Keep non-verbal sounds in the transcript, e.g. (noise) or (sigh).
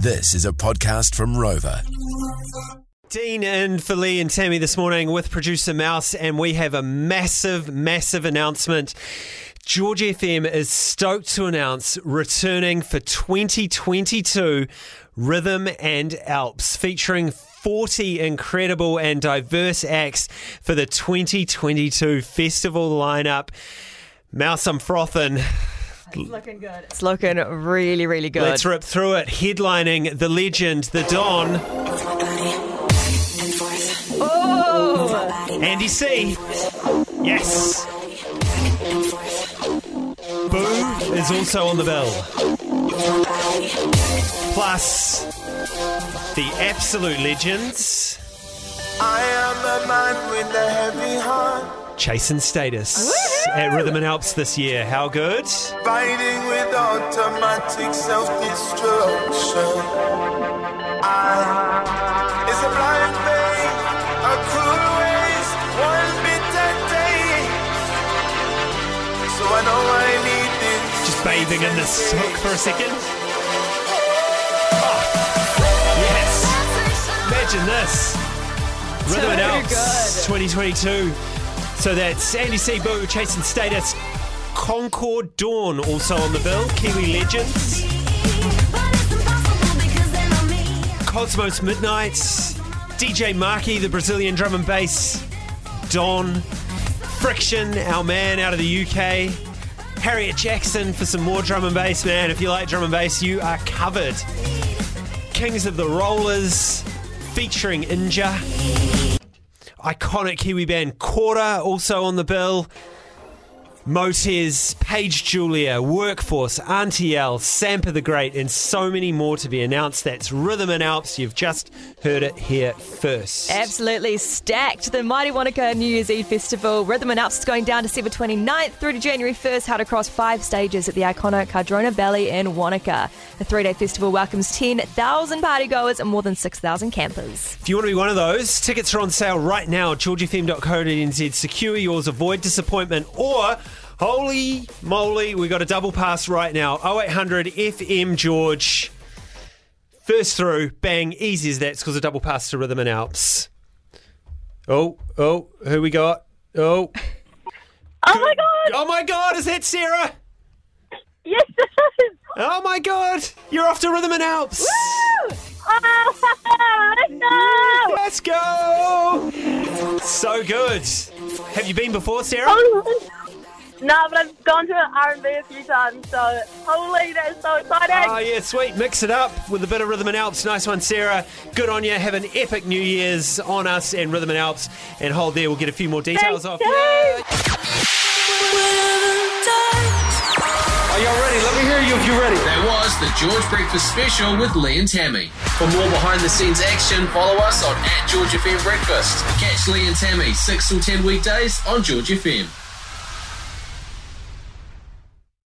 This is a podcast from rova. Dean and for Lee and Tammy this morning with producer Mouse, and we have a massive, massive announcement. George FM is stoked to announce returning for 2022 Rhythm and Alps, featuring 40 incredible and diverse acts for the 2022 festival lineup. Mouse, I'm frothing. It's looking good. It's looking really, really good. Let's rip through it. Headlining the legend, the Don. oh, Andy C. Yes. Bru-C is also on the bill. Plus, the absolute legends, I am a man with a heavy heart, Chase & Status at Rhythm and Alps this year. How good? fighting with automatic self-destruction. I is a blind faith, a cruel waste, one bitter day. So I know I need this. Just bathing in this hook for a second. Oh, yes. Imagine this. Rhythm and Alps good. 2022. So that's Andy C. Bru-C, Chasing Status, Concord Dawn also on the bill, Kiwi Legends, Cosmo's Midnight, DJ Marky, the Brazilian drum and bass, Don, Friction, our man out of the UK, Harriet Jackson for some more drum and bass, man. If you like drum and bass, you are covered. Kings of the Rollers, featuring Inja. Iconic Kiwi band Kora also on the bill. Motez, Paige Julia, Workforce, Auntie L, Sampa the Great, and so many more to be announced. That's Rhythm and Alps. You've just heard it here first. absolutely stacked. The Mighty Wanaka New Year's Eve Festival. Rhythm and Alps is going down December 29th through to January 1st, held across five stages at the iconic Cardrona Valley in Wanaka. The three day festival welcomes 10,000 partygoers and more than 6,000 campers. If you want to be one of those, tickets are on sale right now at georgefm.co.nz. Secure yours, avoid disappointment, or holy moly, we got a double pass right now. 0800 FM George. First through, bang, easy as that. It's because a double pass to Rhythm and Alps. Oh, oh, who we got? Oh, Oh my god! oh my God, is that Sarah? Yes, it is! Oh my God, you're off to Rhythm and Alps. Oh, (laughs) no! Let's go. So good. Have you been before, Sarah? Oh, No, but I've gone to R&V a few times, so holy, that's so exciting! Oh, yeah, sweet. Mix it up with a bit of Rhythm and Alps. Nice one, Sarah. Good on you. Have an epic New Year's on us and Rhythm and Alps. And hold there, we'll get a few more details Thank off you. you. Are y'all ready? Let me hear you if you're ready. That was the George Breakfast Special with Lee and Tammy. For more behind the scenes action, follow us on at George FM Breakfast. Catch Lee and Tammy 6 till 10 weekdays on George FM.